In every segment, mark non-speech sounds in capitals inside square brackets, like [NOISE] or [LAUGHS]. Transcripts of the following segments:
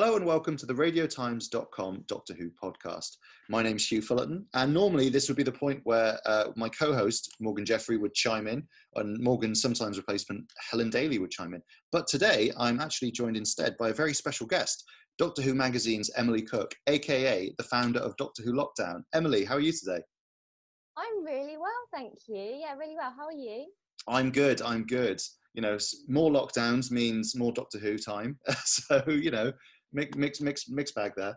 Hello and welcome to the radiotimes.com Doctor Who podcast. My name's Hugh Fullerton, and normally this would be the point where uh, my co host, Morgan Jeffrey, would chime in, and Morgan's sometimes replacement, Helen Daly, would chime in. But today I'm actually joined instead by a very special guest, Doctor Who magazine's Emily Cook, aka the founder of Doctor Who Lockdown. Emily, how are you today? I'm really well, thank you. Yeah, really well. How are you? I'm good. I'm good. You know, more lockdowns means more Doctor Who time. [LAUGHS] so, you know, mix mix mix mix bag there.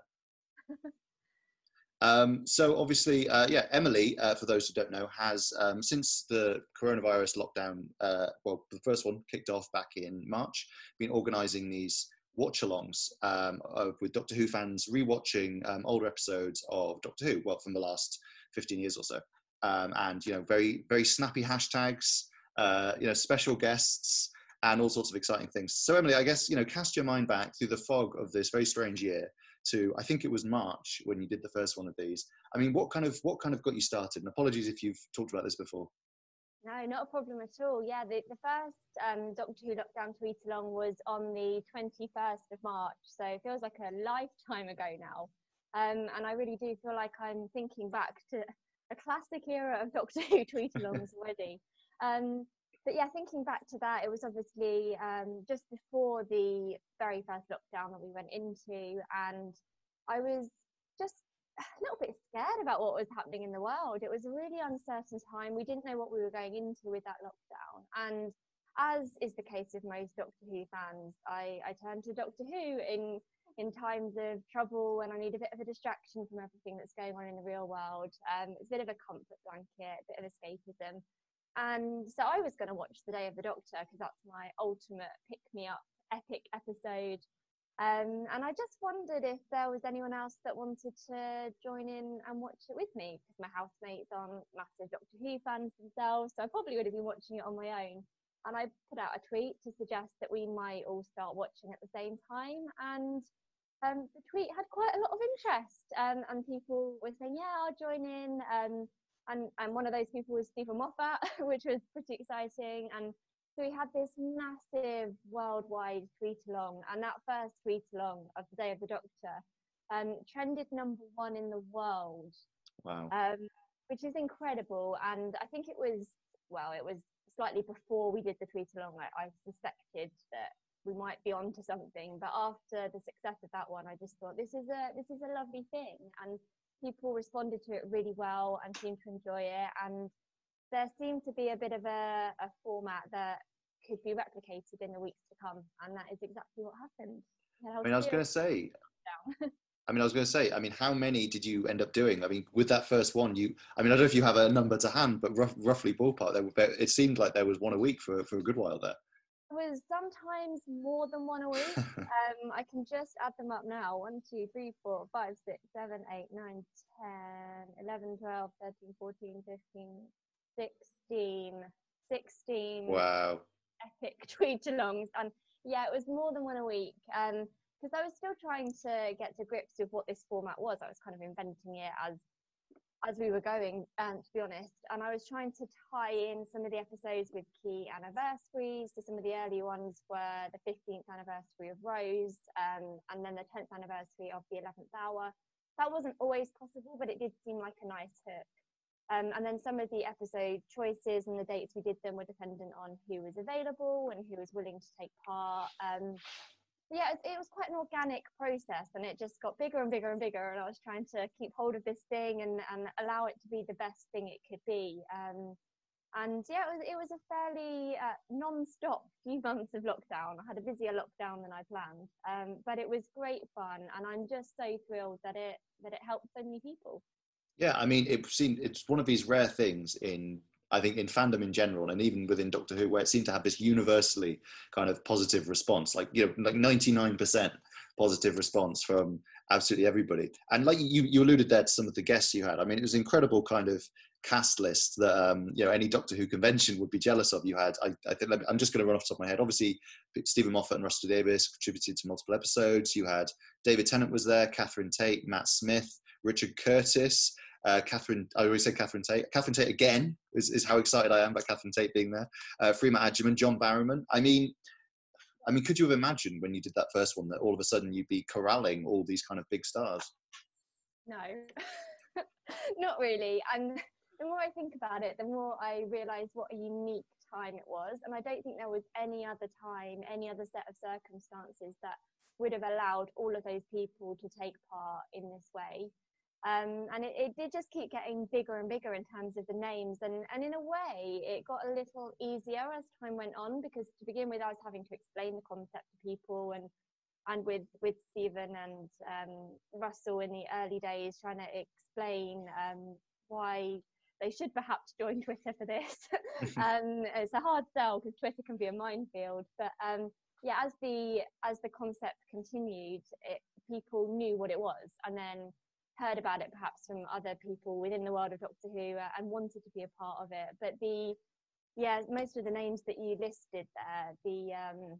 um, so obviously, uh, yeah, Emily, uh, for those who don't know, has um, since the coronavirus lockdown, uh, well, the first one kicked off back in March, been organising these watch-alongs um, of, with Doctor Who fans rewatching um, older episodes of Doctor Who, well, from the last 15 years or so, um, and you know, very very snappy hashtags, uh, you know, special guests and all sorts of exciting things. So, Emily, I guess you know, cast your mind back through the fog of this very strange year to I think it was March when you did the first one of these. I mean, what kind of what kind of got you started? And apologies if you've talked about this before. No, not a problem at all. Yeah, the, the first um, Doctor Who lockdown tweet along was on the 21st of March, so it feels like a lifetime ago now. Um, and I really do feel like I'm thinking back to a classic era of Doctor Who tweet alongs [LAUGHS] already. Um, but yeah, thinking back to that, it was obviously um, just before the very first lockdown that we went into, and I was just a little bit scared about what was happening in the world. It was a really uncertain time. We didn't know what we were going into with that lockdown, and as is the case with most Doctor Who fans, I, I turned to Doctor Who in in times of trouble when I need a bit of a distraction from everything that's going on in the real world. Um, it's a bit of a comfort blanket, a bit of escapism. And so I was going to watch The Day of the Doctor because that's my ultimate pick me up epic episode. Um, and I just wondered if there was anyone else that wanted to join in and watch it with me because my housemates aren't massive Doctor Who fans themselves. So I probably would have been watching it on my own. And I put out a tweet to suggest that we might all start watching at the same time. And um, the tweet had quite a lot of interest. Um, and people were saying, yeah, I'll join in. And, and one of those people was Steven Moffat, [LAUGHS] which was pretty exciting. And so we had this massive worldwide tweet along, and that first tweet along of the Day of the Doctor um, trended number one in the world. Wow. Um, which is incredible. And I think it was, well, it was slightly before we did the tweet along, I, I suspected that we might be onto something. But after the success of that one, I just thought this is a this is a lovely thing. And people responded to it really well and seemed to enjoy it. And there seemed to be a bit of a, a format that could be replicated in the weeks to come. And that is exactly what happened. [LAUGHS] I mean, I was going to say, I mean, I was going to say, I mean, how many did you end up doing? I mean, with that first one, you, I mean, I don't know if you have a number to hand, but rough, roughly ballpark, there, it seemed like there was one a week for, for a good while there was sometimes more than one a week. [LAUGHS] um, I can just add them up now 1, 2, 3, 4, 5, 6, 7, 8, 9, 10, 11, 12, 13, 14, 15, 16. 16 wow. epic [LAUGHS] tweet alongs. And yeah, it was more than one a week. Um, because I was still trying to get to grips with what this format was. I was kind of inventing it as as we were going, um, to be honest. And I was trying to tie in some of the episodes with key anniversaries. So some of the early ones were the 15th anniversary of Rose, um, and then the 10th anniversary of the 11th hour. That wasn't always possible, but it did seem like a nice hook. Um, and then some of the episode choices and the dates we did them were dependent on who was available and who was willing to take part. Um, yeah, it, it, was quite an organic process and it just got bigger and bigger and bigger. And I was trying to keep hold of this thing and, and allow it to be the best thing it could be. Um, and yeah, it was, it was a fairly uh, non-stop few [LAUGHS] months of lockdown. I had a busier lockdown than I planned, um, but it was great fun, and I'm just so thrilled that it that it helped so many people. Yeah, I mean, it seemed it's one of these rare things in I think in fandom in general, and even within Doctor Who, where it seemed to have this universally kind of positive response, like you know, like ninety nine percent positive response from absolutely everybody. And like you, you alluded there to some of the guests you had. I mean, it was an incredible kind of cast list that um, you know any Doctor Who convention would be jealous of. You had, I, I think, I'm just going to run off the top of my head. Obviously, Steven Moffat and Russell T Davies contributed to multiple episodes. You had David Tennant was there, Catherine Tate, Matt Smith, Richard Curtis. Uh, Catherine, I always say Catherine Tate. Catherine Tate again is, is how excited I am about Catherine Tate being there. Uh, Freema Agyeman, John Barrowman. I mean, I mean, could you have imagined when you did that first one that all of a sudden you'd be corralling all these kind of big stars? No, [LAUGHS] not really. And the more I think about it, the more I realise what a unique time it was. And I don't think there was any other time, any other set of circumstances that would have allowed all of those people to take part in this way. Um, and it, it, did just keep getting bigger and bigger in terms of the names. And, and in a way it got a little easier as time went on because to begin with I was having to explain the concept to people and and with with Steven and um, Russell in the early days trying to explain um, why they should perhaps join [LAUGHS] Twitter for this. [LAUGHS] um, it's a hard sell because Twitter can be a minefield, but um, yeah, as the as the concept continued, it, people knew what it was, and then heard about it perhaps from other people within the world of Doctor Who uh, and wanted to be a part of it. But the yeah, most of the names that you listed there, the um,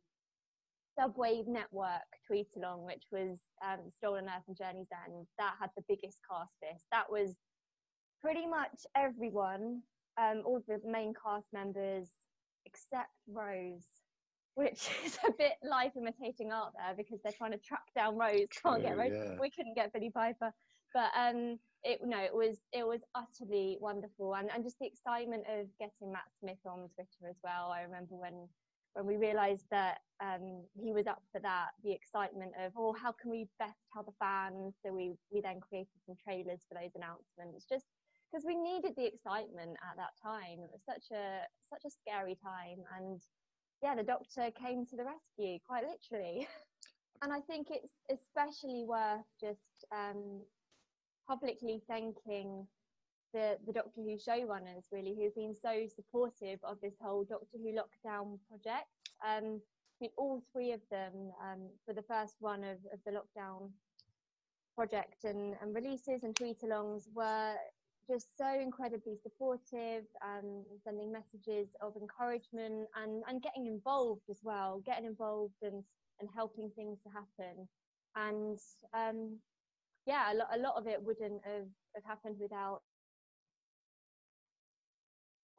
Subwave Network tweet along, which was um, Stolen Earth and Journey's End, that had the biggest cast list. That was pretty much everyone, um, all the main cast members except Rose, which [LAUGHS] is a bit life imitating art there because they're trying to track down Rose, can't get Rose. Yeah. We couldn't get Billie Piper, but um, it no, it was it was utterly wonderful, and and just the excitement of getting Matt Smith on Twitter as well. I remember when when we realised that um, he was up for that, the excitement of, oh, how can we best tell the fans? So we we then created some trailers for those announcements, just because we needed the excitement at that time. It was such a such a scary time, and yeah, the doctor came to the rescue, quite literally. [LAUGHS] and I think it's especially worth just um, publicly thanking the, the Doctor Who showrunners, really, who've been so supportive of this whole Doctor Who lockdown project. Um, I mean, all three of them um, for the first one of, of the lockdown project and, and releases and tweet alongs were just so incredibly supportive, um, sending messages of encouragement and, and getting involved as well, getting involved and, and helping things to happen. And um, yeah, a lot, a lot of it wouldn't have, have happened without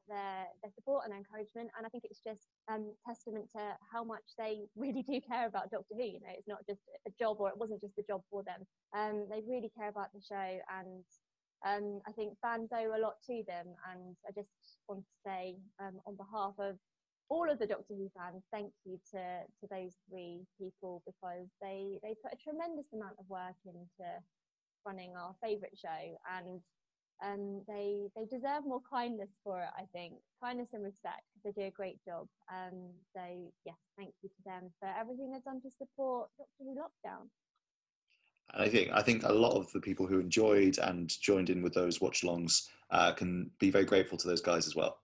their, their support and encouragement. And I think it's just um, testament to how much they [LAUGHS] really do care about Doctor Who. You know, it's not just a job, or it wasn't just a job for them. Um, they really care about the show, and um, I think fans owe a lot to them. And I just want to say, um, on behalf of all of the Doctor Who fans, thank you to to those three people because they they put a tremendous amount of work into running our favourite show, and um, they they deserve more kindness for it. I think kindness and respect because they do a great job. Um, so yes, thank you to them for everything they've done to support Doctor Who Lockdown. And I think I think a lot of the people who enjoyed and joined in with those watch-alongs uh, can be very grateful to those guys as well.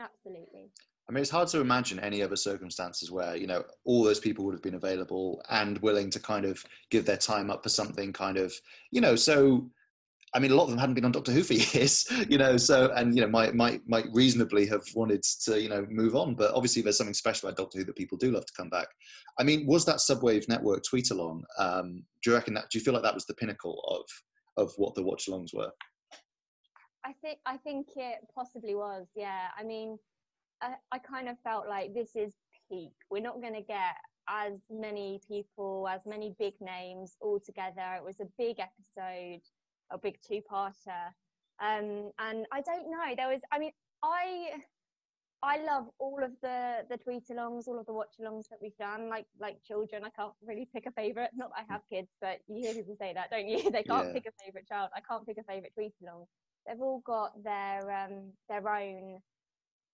Absolutely. I mean, it's hard to imagine any other circumstances where you know all those people would have been available and willing to kind of give their time up for something kind of you know so. I mean, a lot of them hadn't been on Doctor Who for [LAUGHS] years, you know. So, and you know, might might might reasonably have wanted to, you know, move on. But obviously, there's something special about Doctor Who that people do love to come back. I mean, was that Subwave Network tweet along? Um, do you reckon that? Do you feel like that was the pinnacle of of what the watch alongs were? I think I think it possibly was. Yeah. I mean, I, I kind of felt like this is peak. We're not going to get as many people, as many big names all together. It was a big episode, a big two-parter. Um, and I don't know. There was, I mean, I I love all of the the tweet alongs, all of the watch alongs that we've done. Like like children, I can't really pick a favorite. Not that I have kids, but you hear people say that, don't you? [LAUGHS] they can't yeah. pick a favorite child. I can't pick a favorite tweet along. They've all got their um their own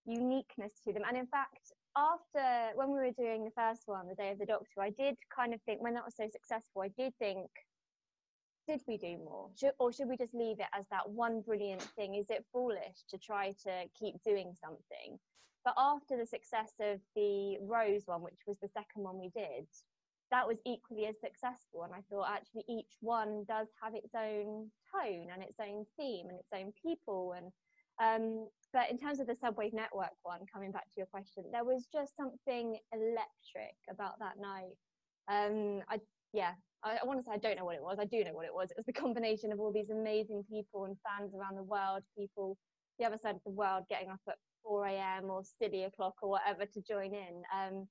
uniqueness to them. And in fact, after when we were doing the first one, the Day of the Doctor, I did kind of think when that was so successful, I did think, did we do more? Should, or should we just leave it as that one brilliant thing? Is it foolish to try to keep doing something? But after the success of the Rose one, which was the second one we did, that was equally as successful. And I thought actually each one does have its own tone and its own theme and its own people. And um, but in terms of the Subwave Network one, coming back to your question, there was just something electric about that night. Um, I yeah, I, I want to say I don't know what it was. I do know what it was. It was the combination of all these amazing people and fans around the world, people the other side of the world getting up at 4 a.m. or city o'clock or whatever to join in. Um,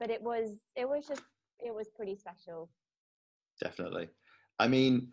but it was it was just it was pretty special. Definitely. I mean,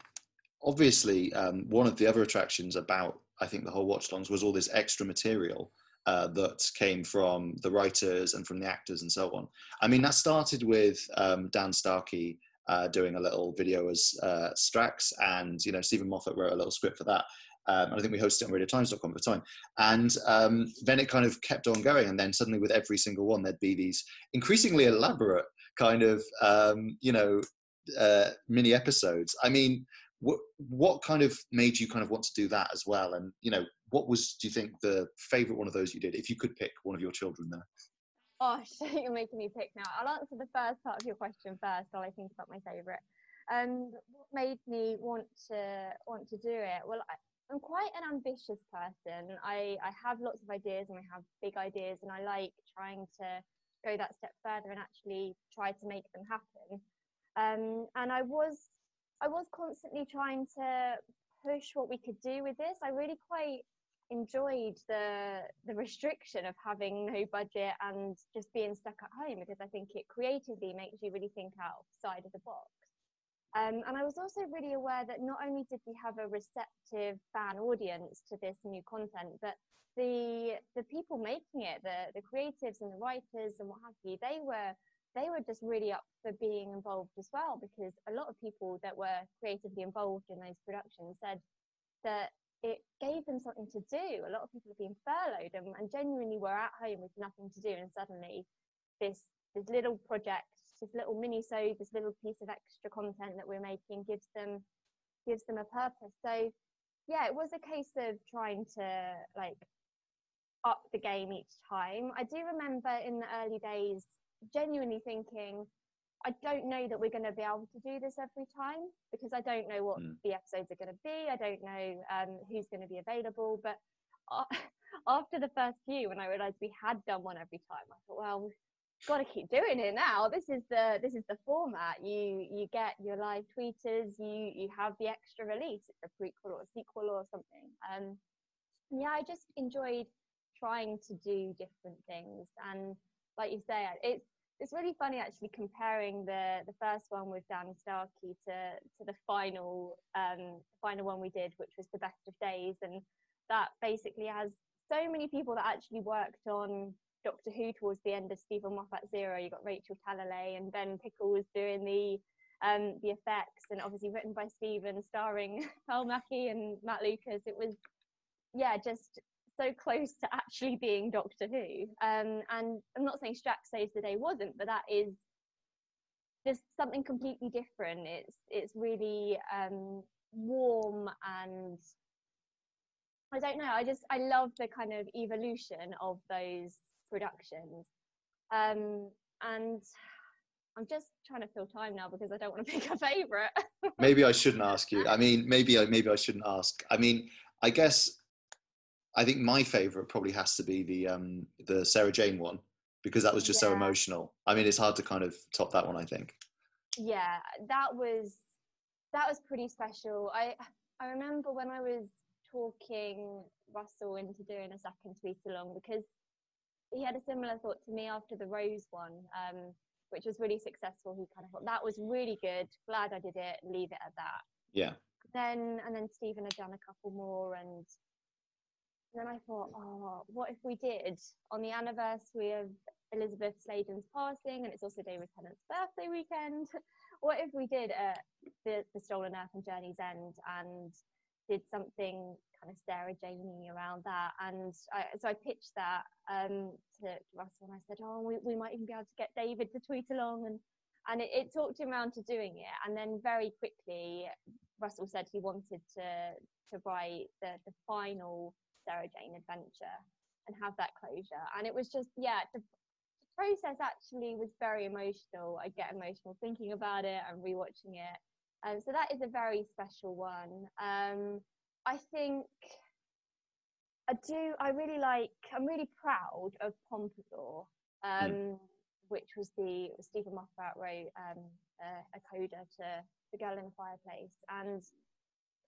obviously, um, one of the other attractions about I think the whole watch-alongs was all this extra material uh, that came from the writers and from the actors and so on. I mean, that started with um, Dan Starkey uh, doing a little video as uh, Strax, and you know Steven Moffat wrote a little script for that. Um, and I think we hosted it on RadioTimes.com at the time. And um, then it kind of kept on going, and then suddenly with every single one, there'd be these increasingly elaborate kind of um, you know uh, mini episodes. I mean, what kind of made you kind of want to do that as well? And you know, what was do you think the favorite one of those you did? If you could pick one of your children there. [LAUGHS] Gosh, you're making me pick now. I'll answer the first part of your question first while I think about my favourite. Um, what made me want to want to do it? Well, I, I'm quite an ambitious person. I, I have lots of ideas and I have big ideas, and I like trying to go that step further and actually try to make them happen. Um, and I was I was constantly trying to push what we could do with this. I really quite enjoyed the the restriction of having no budget and just being stuck at home because I think it creatively makes you really think outside of the box. Um, and I was also really aware that not only did we have a receptive fan audience to this new content, but the the people making it, the the creatives and the writers and what have you, they were they were just really up for being involved as well because a lot of people that were creatively involved in those productions said that it gave them something to do. A lot of people have been furloughed and, and genuinely were at home with nothing to do, and suddenly this this little project, this little mini so this little piece of extra content that we're making gives them gives them a purpose. So yeah, it was a case of trying to like up the game each time. I do remember in the early days genuinely thinking, I don't know that we're going to be able to do this every time because I don't know what mm. the episodes are going to be. I don't know um, who's going to be available. But [LAUGHS] uh, after the first few, when I realised we had done one every time, I thought, well, we've got to keep doing it now. This is the this is the format. You you get your live tweeters. You you have the extra release. It's a prequel or a sequel or something. Um, yeah, I just enjoyed trying to do different things and like you say, it's it's really funny actually comparing the the first one with Dan Starkey to to the final um, final one we did, which was the best of days, and that basically has so many people that actually worked on Doctor Who towards the end of Steven Moffat's era. You got Rachel Talalay and Ben Pickles doing the um, the effects, and obviously written by Steven, starring [LAUGHS] Pearl Mackie and Matt Lucas. It was yeah, just so close to actually being Doctor Who. Um, and I'm not saying Strax Saves the Day wasn't, but that is just something completely different. It's it's really um, warm and I don't know. I just I love the kind of evolution of those productions. Um, and I'm just trying to fill time now because I don't want to [LAUGHS] pick a favorite. maybe I shouldn't ask you. I mean, maybe I maybe I shouldn't ask. I mean, I guess I think my favorite probably has to be the um, the Sarah Jane one because that was just yeah. so emotional. I mean, it's hard to kind of top that one. I think. Yeah, that was that was pretty special. I I remember when I was talking Russell into doing a second tweet along because he had a similar thought to me after the Rose one, um, which was really successful. He kind of thought that was really good. Glad I did it. Leave it at that. Yeah. Then and then Steven had done a couple more, and and then I thought, oh, what if we did on the anniversary of Elizabeth Sladen's passing, and it's also David Tennant's birthday weekend. [LAUGHS] What if we did uh, the, the Stolen Earth and Journey's End and did something kind of Sarah Janey around that? And I, so I pitched that um, to, to Russell, and I said, oh, we, we might even be able to get David to tweet along, and and it, it talked him around to doing it. And then very quickly, Russell said he wanted to to write the the final Sarah Jane adventure and have that closure. And it was just, yeah, the, the process actually was very emotional. I get emotional thinking about it and rewatching it. Um, so that is a very special one. Um, I think I do. I really like. I'm really proud of Pompadour, um, mm. which was the Steven Moffat wrote um, a, a coda to The Girl in the Fireplace, and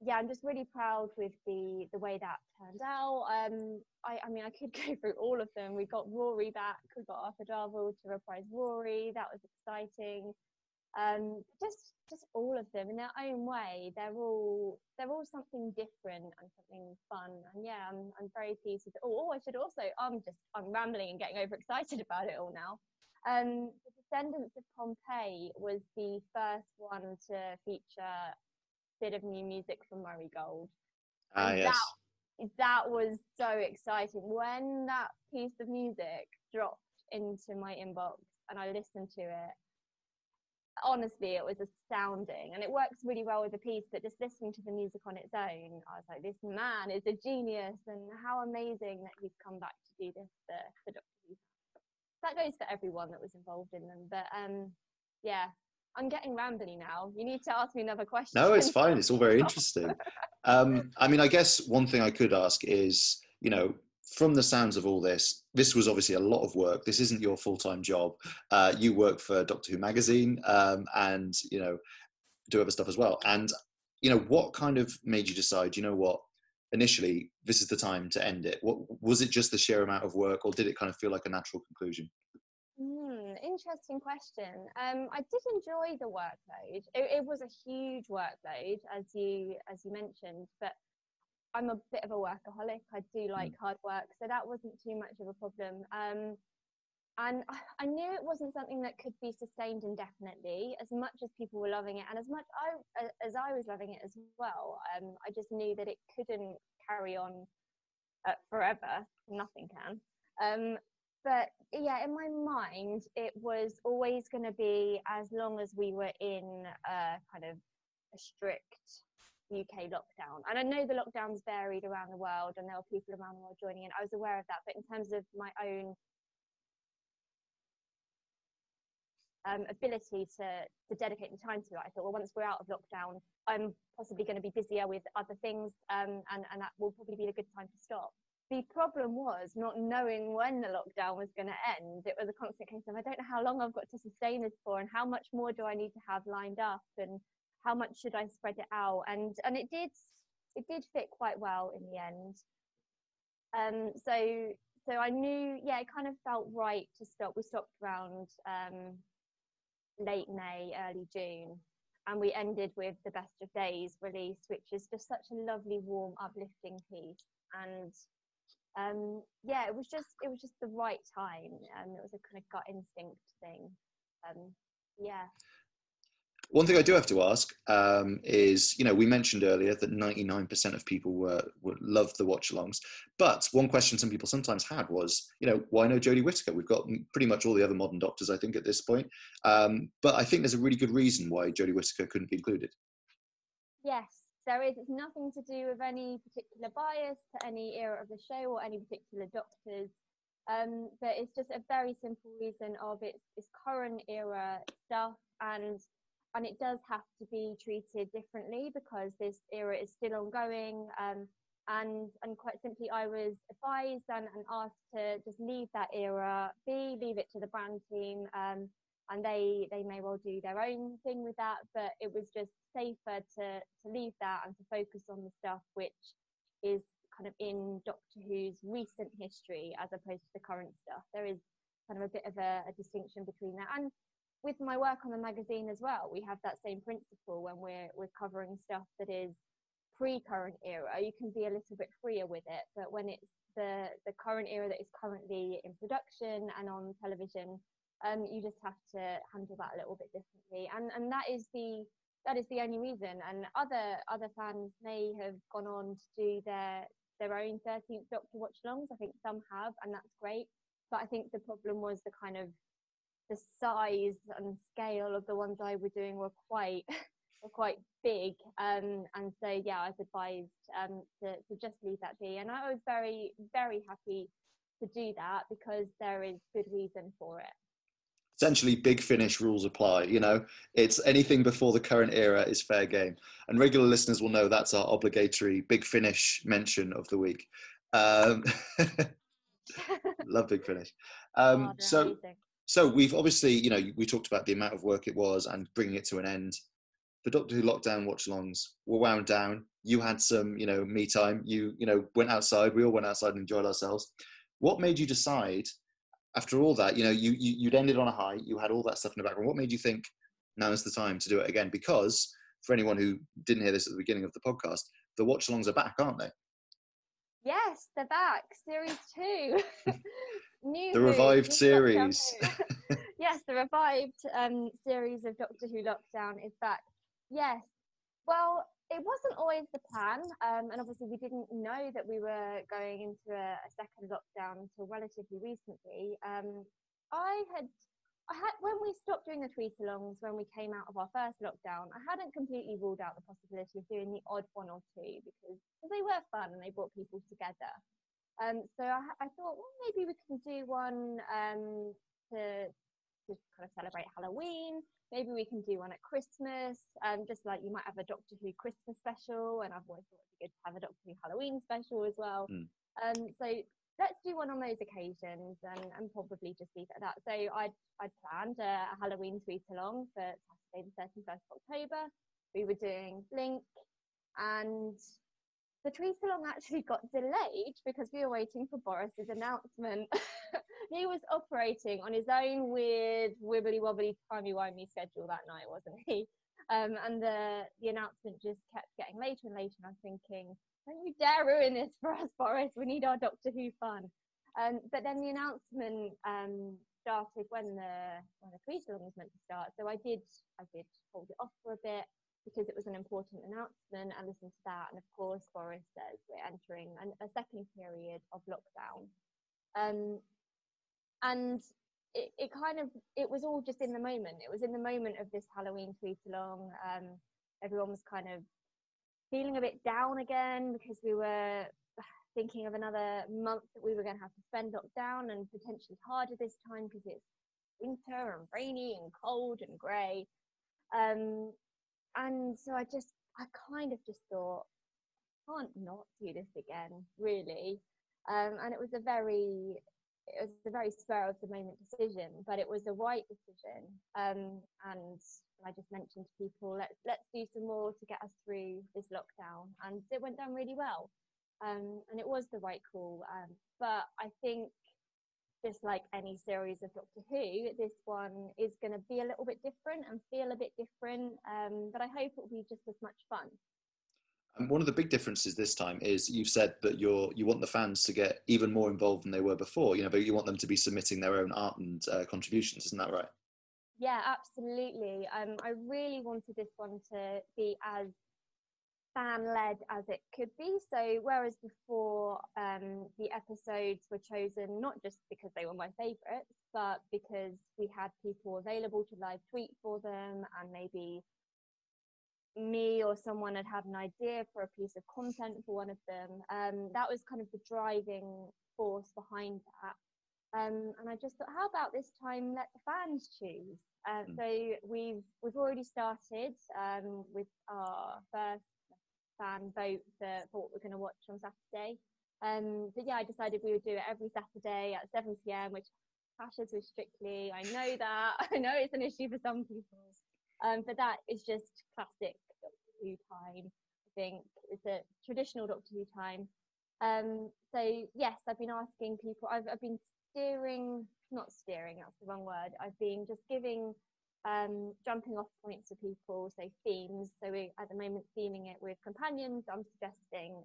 yeah, I'm just really proud with the the way that turned out. Um, I, I, mean, I could [LAUGHS] go through all of them. We got Rory back. We got Arthur Darvill to reprise Rory. That was exciting. Um, just just all of them in their own way. They're all they're all something different and something fun. And yeah, I'm I'm very pleased with it. Oh, I should also I'm just I'm rambling and getting overexcited [LAUGHS] about it all now. Um, the Descendants of Pompeii was the first one to feature a bit of new music from Murray Gold. Ah, yes. That, that was so exciting. When that piece of music dropped into my inbox and I listened to it, honestly, it was astounding. And it works really well with the piece, but just listening to the music on its own, I was like, this man is a genius, and how amazing that he's come back to do this for, for Doctor. That goes for everyone that was involved in them. But um, yeah, I'm getting rambly now. You need to ask me another question. No, it's fine. It's all very [LAUGHS] interesting. um, I mean, I guess one thing I could ask is, you know, from the sounds of all this, this was obviously a lot of work. This isn't your full time job. Uh, you work for Doctor Who magazine, um, and you know, do other stuff as well. And you know, what kind of made you decide? You know what? Initially, this is the time to end it. What was it? Just the sheer amount of work, or did it kind of feel like a natural conclusion? Mm, interesting question. Um, I did enjoy the workload. It, it was a huge workload, as you as you mentioned, but I'm a bit of a workaholic. I do like mm. hard work, so that wasn't too much of a problem. Um, and I, I knew it wasn't something that could be sustained indefinitely. As much as people were loving it, and as much I, as I was loving it as well, um, I just knew that it couldn't carry on uh, forever. Nothing can. Um, but yeah, in my mind, it was always going to be as long as we were in a kind of a strict UK lockdown. And I know the lockdowns varied around the world and there were people around the world joining in. I was aware of that. But in terms of my own um, ability to, to dedicate the time to it, I thought, well, once we're out of lockdown, I'm possibly going to be busier with other things um, and, and that will probably be a good time to stop. The problem was not knowing when the lockdown was going to end. It was a constant case of I don't know how long I've got to sustain this for and how much more do I need to have lined up and how much should I spread it out? And and it did it did fit quite well in the end. Um, so so I knew, yeah, it kind of felt right to stop. We stopped around um, late May, early June, and we ended with the Best of Days release, which is just such a lovely, warm, uplifting piece. And um, yeah, it was just it was just the right time, and it was a kind of gut instinct thing. Um, yeah. One thing I do have to ask um, is, you know, we mentioned earlier that 99% of people were, were love the watch-alongs, but one question some people sometimes had was, you know, why no Jodie Whittaker? We've got pretty much all the other modern doctors, I think, at this point. Um, but I think there's a really good reason why Jodie Whittaker couldn't be included. Yes, there is. It's nothing to do with any particular bias to any era of the show or any particular doctors. Um, but it's just a very simple reason of its, its current era stuff and and it does have to be treated differently because this era is still ongoing. Um, and and quite simply, I was advised and, and asked to just leave that era be, leave it to the brand team, um, and they they may well do their own thing with that. But it was just safer to to leave that and to focus on the stuff which is kind of in Doctor Who's recent history as opposed to the current stuff. There is kind of a bit of a, a distinction between that, and with my work on the magazine as well, we have that same principle when we're we're covering stuff that is pre-current era. You can be a little bit freer with it, but when it's the the current era that is currently in production and on television, um, you just have to handle that a little bit differently. And and that is the that is the only reason. And other other fans may have gone on to do their their own 13th Doctor watch-alongs. I think some have, and that's great. But I think the problem was the kind of the size and scale of the ones I were doing were quite [LAUGHS] were quite big. Um, and so yeah, I was advised um, to, to just leave that be. And I was very, very happy to do that because there is good reason for it. Essentially, big finish rules apply. You know, it's anything before the current era is fair game. And regular listeners will know that's our obligatory big finish mention of the week. Um, [LAUGHS] love big finish. Um, oh, so, amazing so we've obviously, you know, we talked about the amount of work it was and bringing it to an end. The Doctor Who lockdown watch longs were wound down. You had some, you know, me time. You, you know, went outside. We all went outside and enjoyed ourselves. What made you decide after all that? You know, you, you you'd ended on a high. You had all that stuff in the background. What made you think now is the time to do it again? Because for anyone who didn't hear this at the beginning of the podcast, the watch alongs are back, aren't they? Yes, they're back. Series two. [LAUGHS] New the revived series. [LAUGHS] yes, the revived um, series of Doctor Who Lockdown is back. Yes. Well, it wasn't always the plan, um, and obviously we didn't know that we were going into a, a second lockdown until relatively recently. Um, I had I had when we stopped doing the tweet alongs when we came out of our first lockdown, I hadn't completely ruled out the possibility of doing the odd one or two because they were fun and they brought people together. Um, so I, I, thought, well, maybe we can do one um, to to kind of celebrate Halloween. Maybe we can do one at Christmas, um, just like you might have a Doctor Who Christmas special, and I've always thought it'd be good to have a Doctor Who Halloween special as well. Mm. Um, so let's do one on those occasions and, and probably just leave it at that. So I'd, I'd planned a, a Halloween tweet along for Saturday the 31st of October. We were doing Blink and the tweet along actually got delayed because we were waiting for Boris's announcement. [LAUGHS] [LAUGHS] he was operating on his own weird wibbly wobbly timey wimey schedule that night, wasn't he? Um, and the the announcement just kept getting later and later. And I was thinking, don't you dare ruin this for us, Boris. We need our Doctor Who fun. Um, but then the announcement um, started when the when the along was meant to start. So I did I did hold it off for a bit because it was an important announcement I listened to that. And of course, Boris says we're entering an, a second period of lockdown. Um, and it, it kind of it was all just in the moment. It was in the moment of this Halloween tweet along. Um, everyone was kind of feeling a bit down again because we were thinking of another month that we were going to have to spend locked down and potentially harder this time because it's winter and rainy and cold and grey. Um, and so I just, I kind of just thought, can't not do this again, really. Um, and it was a very, it was a very spur of the moment decision, but it was a right decision. Um, and I just mentioned to people, let's let's do some more to get us through this lockdown, and it went down really well. Um, and it was the right call. Um, but I think just like any series of Doctor Who, this one is going to be a little bit different and feel a bit different. Um, but I hope it will be just as much fun. And one of the big differences this time is you've said that you're you want the fans to get even more involved than they were before. You know, but you want them to be submitting their own art and uh, contributions. Isn't that right? Yeah, absolutely. Um, I really wanted this one to be as fan led as it could be. So, whereas before um, the episodes were chosen not just because they were my favourites, but because we had people available to live tweet for them, and maybe me or someone had had an idea for a piece of content for one of them. Um, that was kind of the driving force behind that. Um, and I just thought, how about this time let the fans choose? Uh, mm. So we've we've already started um, with our first fan vote for, for what we're going to watch on Saturday. Um, but yeah, I decided we would do it every Saturday at 7 pm, which clashes with Strictly. I know that. [LAUGHS] I know it's an issue for some people. Um, but that is just classic Doctor Who time. I think it's a traditional Doctor Who time. Um, so yes, I've been asking people. I've, I've been steering, not steering. That's the wrong word. I've been just giving um, jumping off points for people, so themes. So we at the moment theming it with companions. I'm suggesting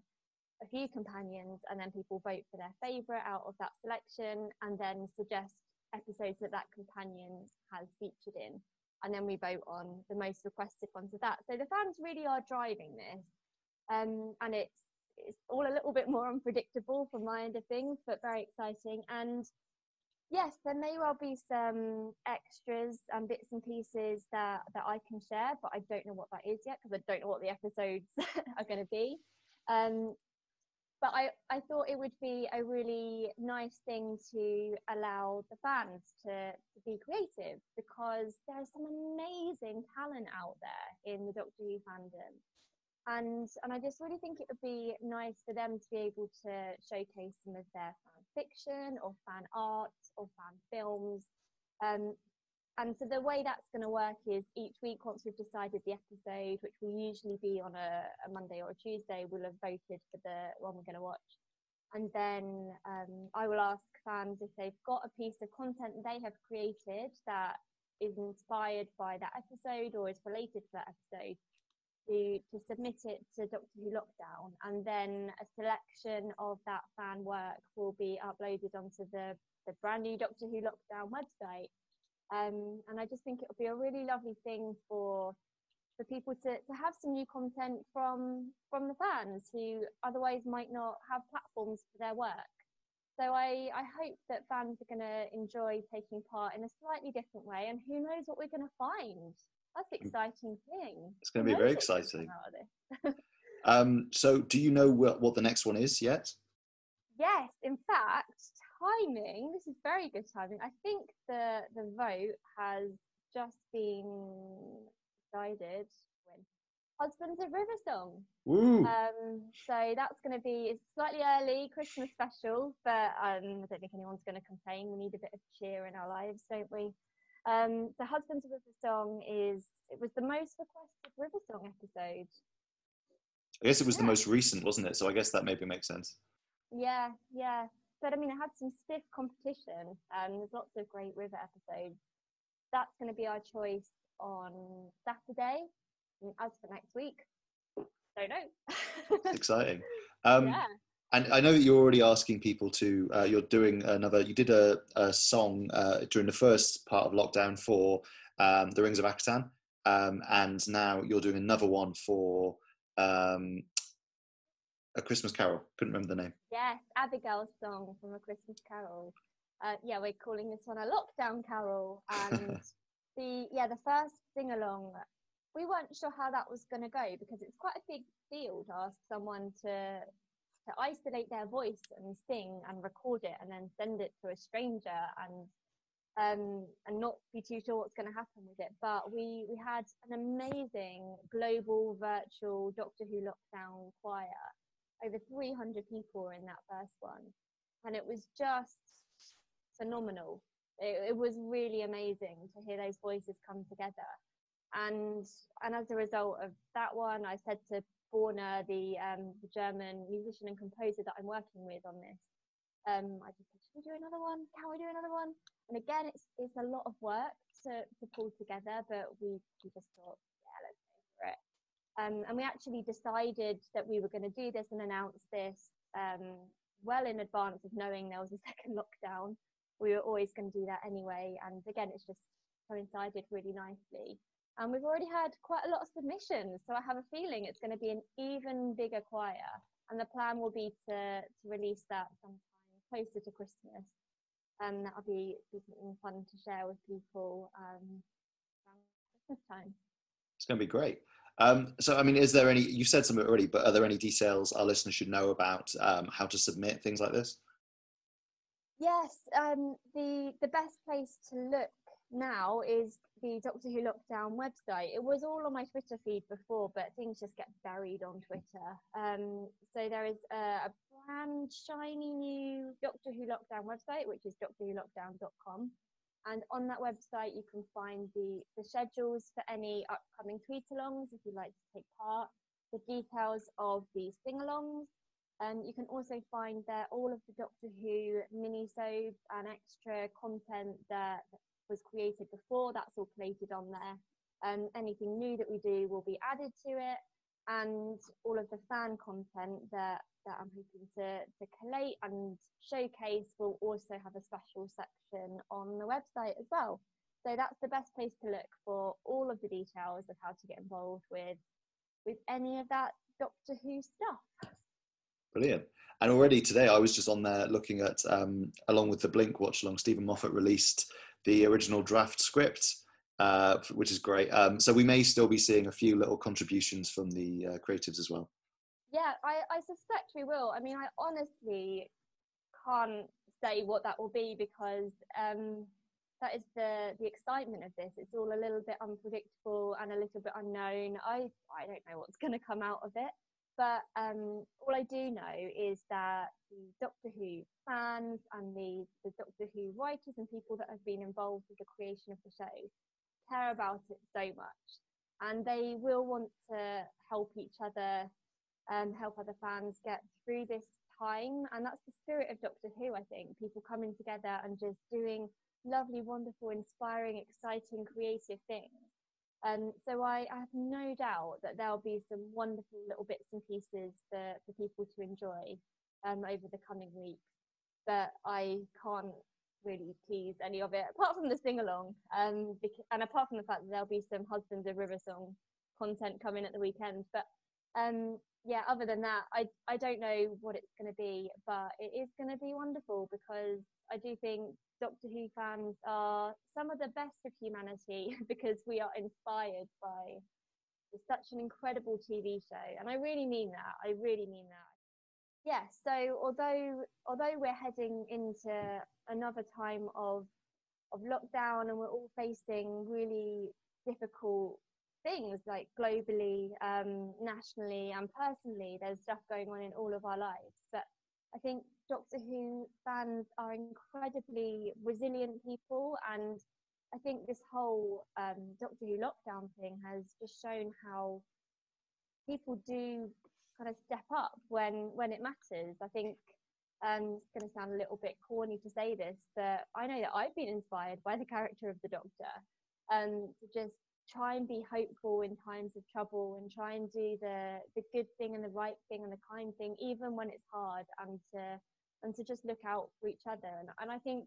a few companions, and then people vote for their favourite out of that selection, and then suggest episodes that that companion has featured in, and then we vote on the most requested ones of that. So the fans really are driving this, um, and it's it's all a little bit more unpredictable from my end of things, but very exciting and yes, there may well be some extras and bits and pieces that, that I can share, but I don't know what that is yet because I don't know what the episodes [LAUGHS] are going to be. Um, but I, I thought it would be a really nice thing to allow the fans to, to be creative because there's some amazing talent out there in the Doctor Who fandom. And, and I just really think it would be nice for them to be able to showcase some of their fan fiction or fan art or fan films. Um, and so the way that's going to work is each week, once we've decided the episode, which will usually be on a, a Monday or a Tuesday, we'll have voted for the one we're going to watch. And then um, I will ask fans if they've got a piece of content they have created that is inspired by that episode or is related to that episode to, to submit it to Doctor Who Lockdown. And then a selection of that fan work will be uploaded onto the, the brand new Doctor Who Lockdown website. Um, and I just think it'll be a really lovely thing for for people to, to have some new content from from the fans who otherwise might not have platforms for their work. So I, I hope that fans are going to enjoy taking part in a slightly different way, and who knows what we're going to find. That's mm. exciting thing. It's going to be very exciting. um, so, do you know what, what the next one is yet? Yes, in fact, timing. This is very good timing. I think the the vote has just been decided when Husbands of River Song. Um, so that's going to be it's slightly early Christmas special, but um, I don't think anyone's going to complain. We need a bit of cheer in our lives, don't we? Um, the Husbands of River Song is it was the most requested River Song episode. I guess it was yeah. the most recent, wasn't it? So I guess that maybe makes sense. Yeah, yeah. But I mean, it had some stiff competition. Um, there's lots of great river episodes. That's going to be our choice on Saturday. And as for next week, don't know. it's [LAUGHS] exciting. Um, yeah. And I know that you're already asking people to. Uh, you're doing another. You did a, a song uh, during the first part of lockdown for um, the Rings of Akhaten, um, and now you're doing another one for um, a Christmas Carol. Couldn't remember the name. Yes, Abigail's song from A Christmas Carol. Uh, yeah, we're calling this one a lockdown carol, [LAUGHS] and the yeah the first sing along. We weren't sure how that was going to go because it's quite a big deal to ask someone to to isolate their voice and sing and record it and then send it to a stranger and um, and not be too sure what's going to happen with it. But we we had an amazing global virtual Doctor Who lockdown choir over 300 people were in that first one. And it was just phenomenal. It, it, was really amazing to hear those voices come together. And and as a result of that one i said to Borna, the um, the german musician and composer that i'm working with on this um, i just said should we do another one? Can we do another one? And again it's it's a lot of work to to pull together but we we just thought yeah let's go for it um, and we actually decided that we were going to do this and announce this um, well in advance of knowing there was a [LAUGHS] second lockdown. We were always going to do that anyway. And again, it's just coincided really nicely. And we've already had quite a lot of submissions. So I have a feeling it's going to be an even bigger choir. And the plan will be to, to release that sometime closer to Christmas. And that'll be, be something fun to share with people um, around Christmas time. It's going to be great. Um, so, I mean, is there any, you said some already, but are there any details our listeners should know about um, how to submit things like this? Yes, um, the, the best place to look now is the Doctor Who Lockdown website. It was all on my Twitter feed before, but things just get buried on Twitter. Um, so there is a, a brand shiny new Doctor Who Lockdown website, which is doctorwholockdown.com. And on that website, you can find the, the schedules for any upcoming tweet alongs if you'd like to take part, the details of the sing alongs. Um, you can also find there all of the Doctor Who mini-sodes and extra content that was created before. That's all collated on there. Um, anything new that we do will be added to it and all of the fan content that, that I'm hoping to, to collate and showcase will also have a special section on the website as well. So that's the best place to look for all of the details of how to get involved with with any of that Doctor Who stuff. Brilliant. And already today, I was just on there looking at, um, along with the Blink watch along, Steven Moffat released the original draft script uh, which is great. Um, so we may still be seeing a few little contributions from the uh, creatives as well. Yeah, I, I suspect we will. I mean, I honestly can't say what that will be because um, that is the the excitement of this. It's all a little bit unpredictable and a little bit unknown. I I don't know what's going to come out of it. But um, all I do know is that the Doctor Who fans and the, the Doctor Who writers and people that have been involved with the creation of the show care about it so much. And they will want to help each other um, help other fans get through this time. And that's the spirit of Doctor Who, I think. People coming together and just doing lovely, wonderful, inspiring, exciting, creative things. Um, so I, I, have no doubt that there'll be some wonderful little bits and pieces for, for people to enjoy um, over the coming weeks. But I can't really tease any of it, apart from the sing along. Um, and apart from the fact that there'll be some Husbands of River Song content coming at the weekend. But um, yeah, other than that, I, I don't know what it's going to be, but it is going to be wonderful because I do think Doctor Who fans are some of the best of humanity [LAUGHS] because we are inspired by such an incredible TV show. And I really mean that. I really mean that. Yeah, so although although we're heading into another time of of lockdown and we're all facing really difficult things like globally, um, nationally, and personally. There's stuff going on in all of our lives. But I think Doctor Who fans are incredibly resilient people, and I think this whole um, Doctor Who lockdown thing has just shown how people do kind of step up when when it matters. I think um, it's going to sound a little bit corny to say this, but I know that I've been inspired by the character of the Doctor um, to just try and be hopeful in times of trouble and try and do the the good thing and the right thing and the kind thing even when it's hard and to and to just look out for each other. And, and i think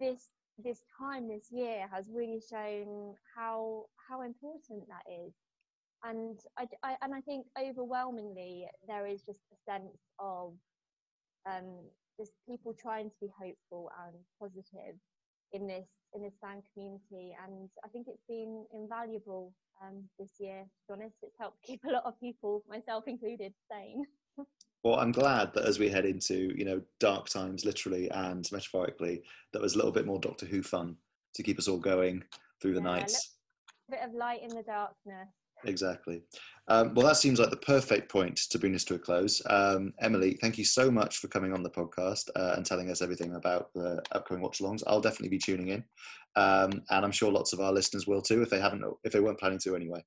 this this time this year has really shown how how important that is. And I, I and i think overwhelmingly there is just a sense of um just people trying to be hopeful and positive in this in this fan community and I think it's been invaluable um, this year to be honest. It's helped [LAUGHS] keep a lot of people myself included sane. Well i'm glad that as we head into you know dark times literally and metaphorically that was a little bit more doctor who fun to keep us all going through the yeah, nights. a bit of light in the darkness Exactly. Um, well, that seems like the perfect point to bring this to a close. Um, Emily, thank you so much for coming on the podcast uh, and telling us everything about the upcoming watch alongs. I'll definitely be tuning in, um, and I'm sure lots of our listeners will too if they haven't, if they weren't planning to anyway.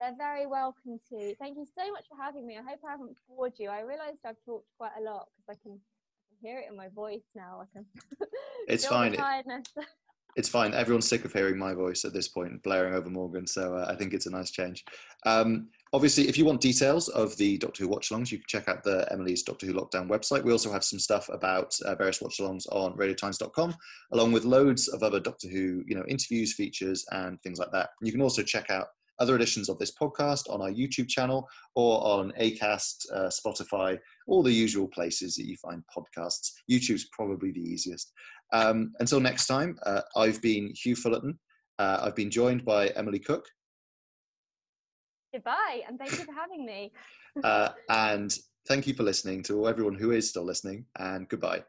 They're very welcome to. Thank you so much for having me. I hope I haven't bored you. I realised I've talked quite a lot because I can, I can hear it in my voice now. I can. [LAUGHS] it's fine. [LAUGHS] it's fine. Everyone's sick of hearing my voice at this point, blaring over Morgan. So uh, I think it's a nice change. Um, obviously, if you want details of the Doctor Who watch-alongs, you can check out the Emily's Doctor Who Lockdown website. We also have some stuff about uh, various watch-alongs on RadioTimes.com, along with loads of other Doctor Who, you know, interviews, features, and things like that. You can also check out other editions of this podcast on our YouTube channel or on Acast, uh, Spotify, all the usual places that you find podcasts. YouTube's probably the easiest. Um, until next time, uh, I've been Huw Fullerton. Uh, I've been joined by Emily Cook. Goodbye, and thank you for having me. uh, and thank you for listening to everyone who is still listening, and goodbye.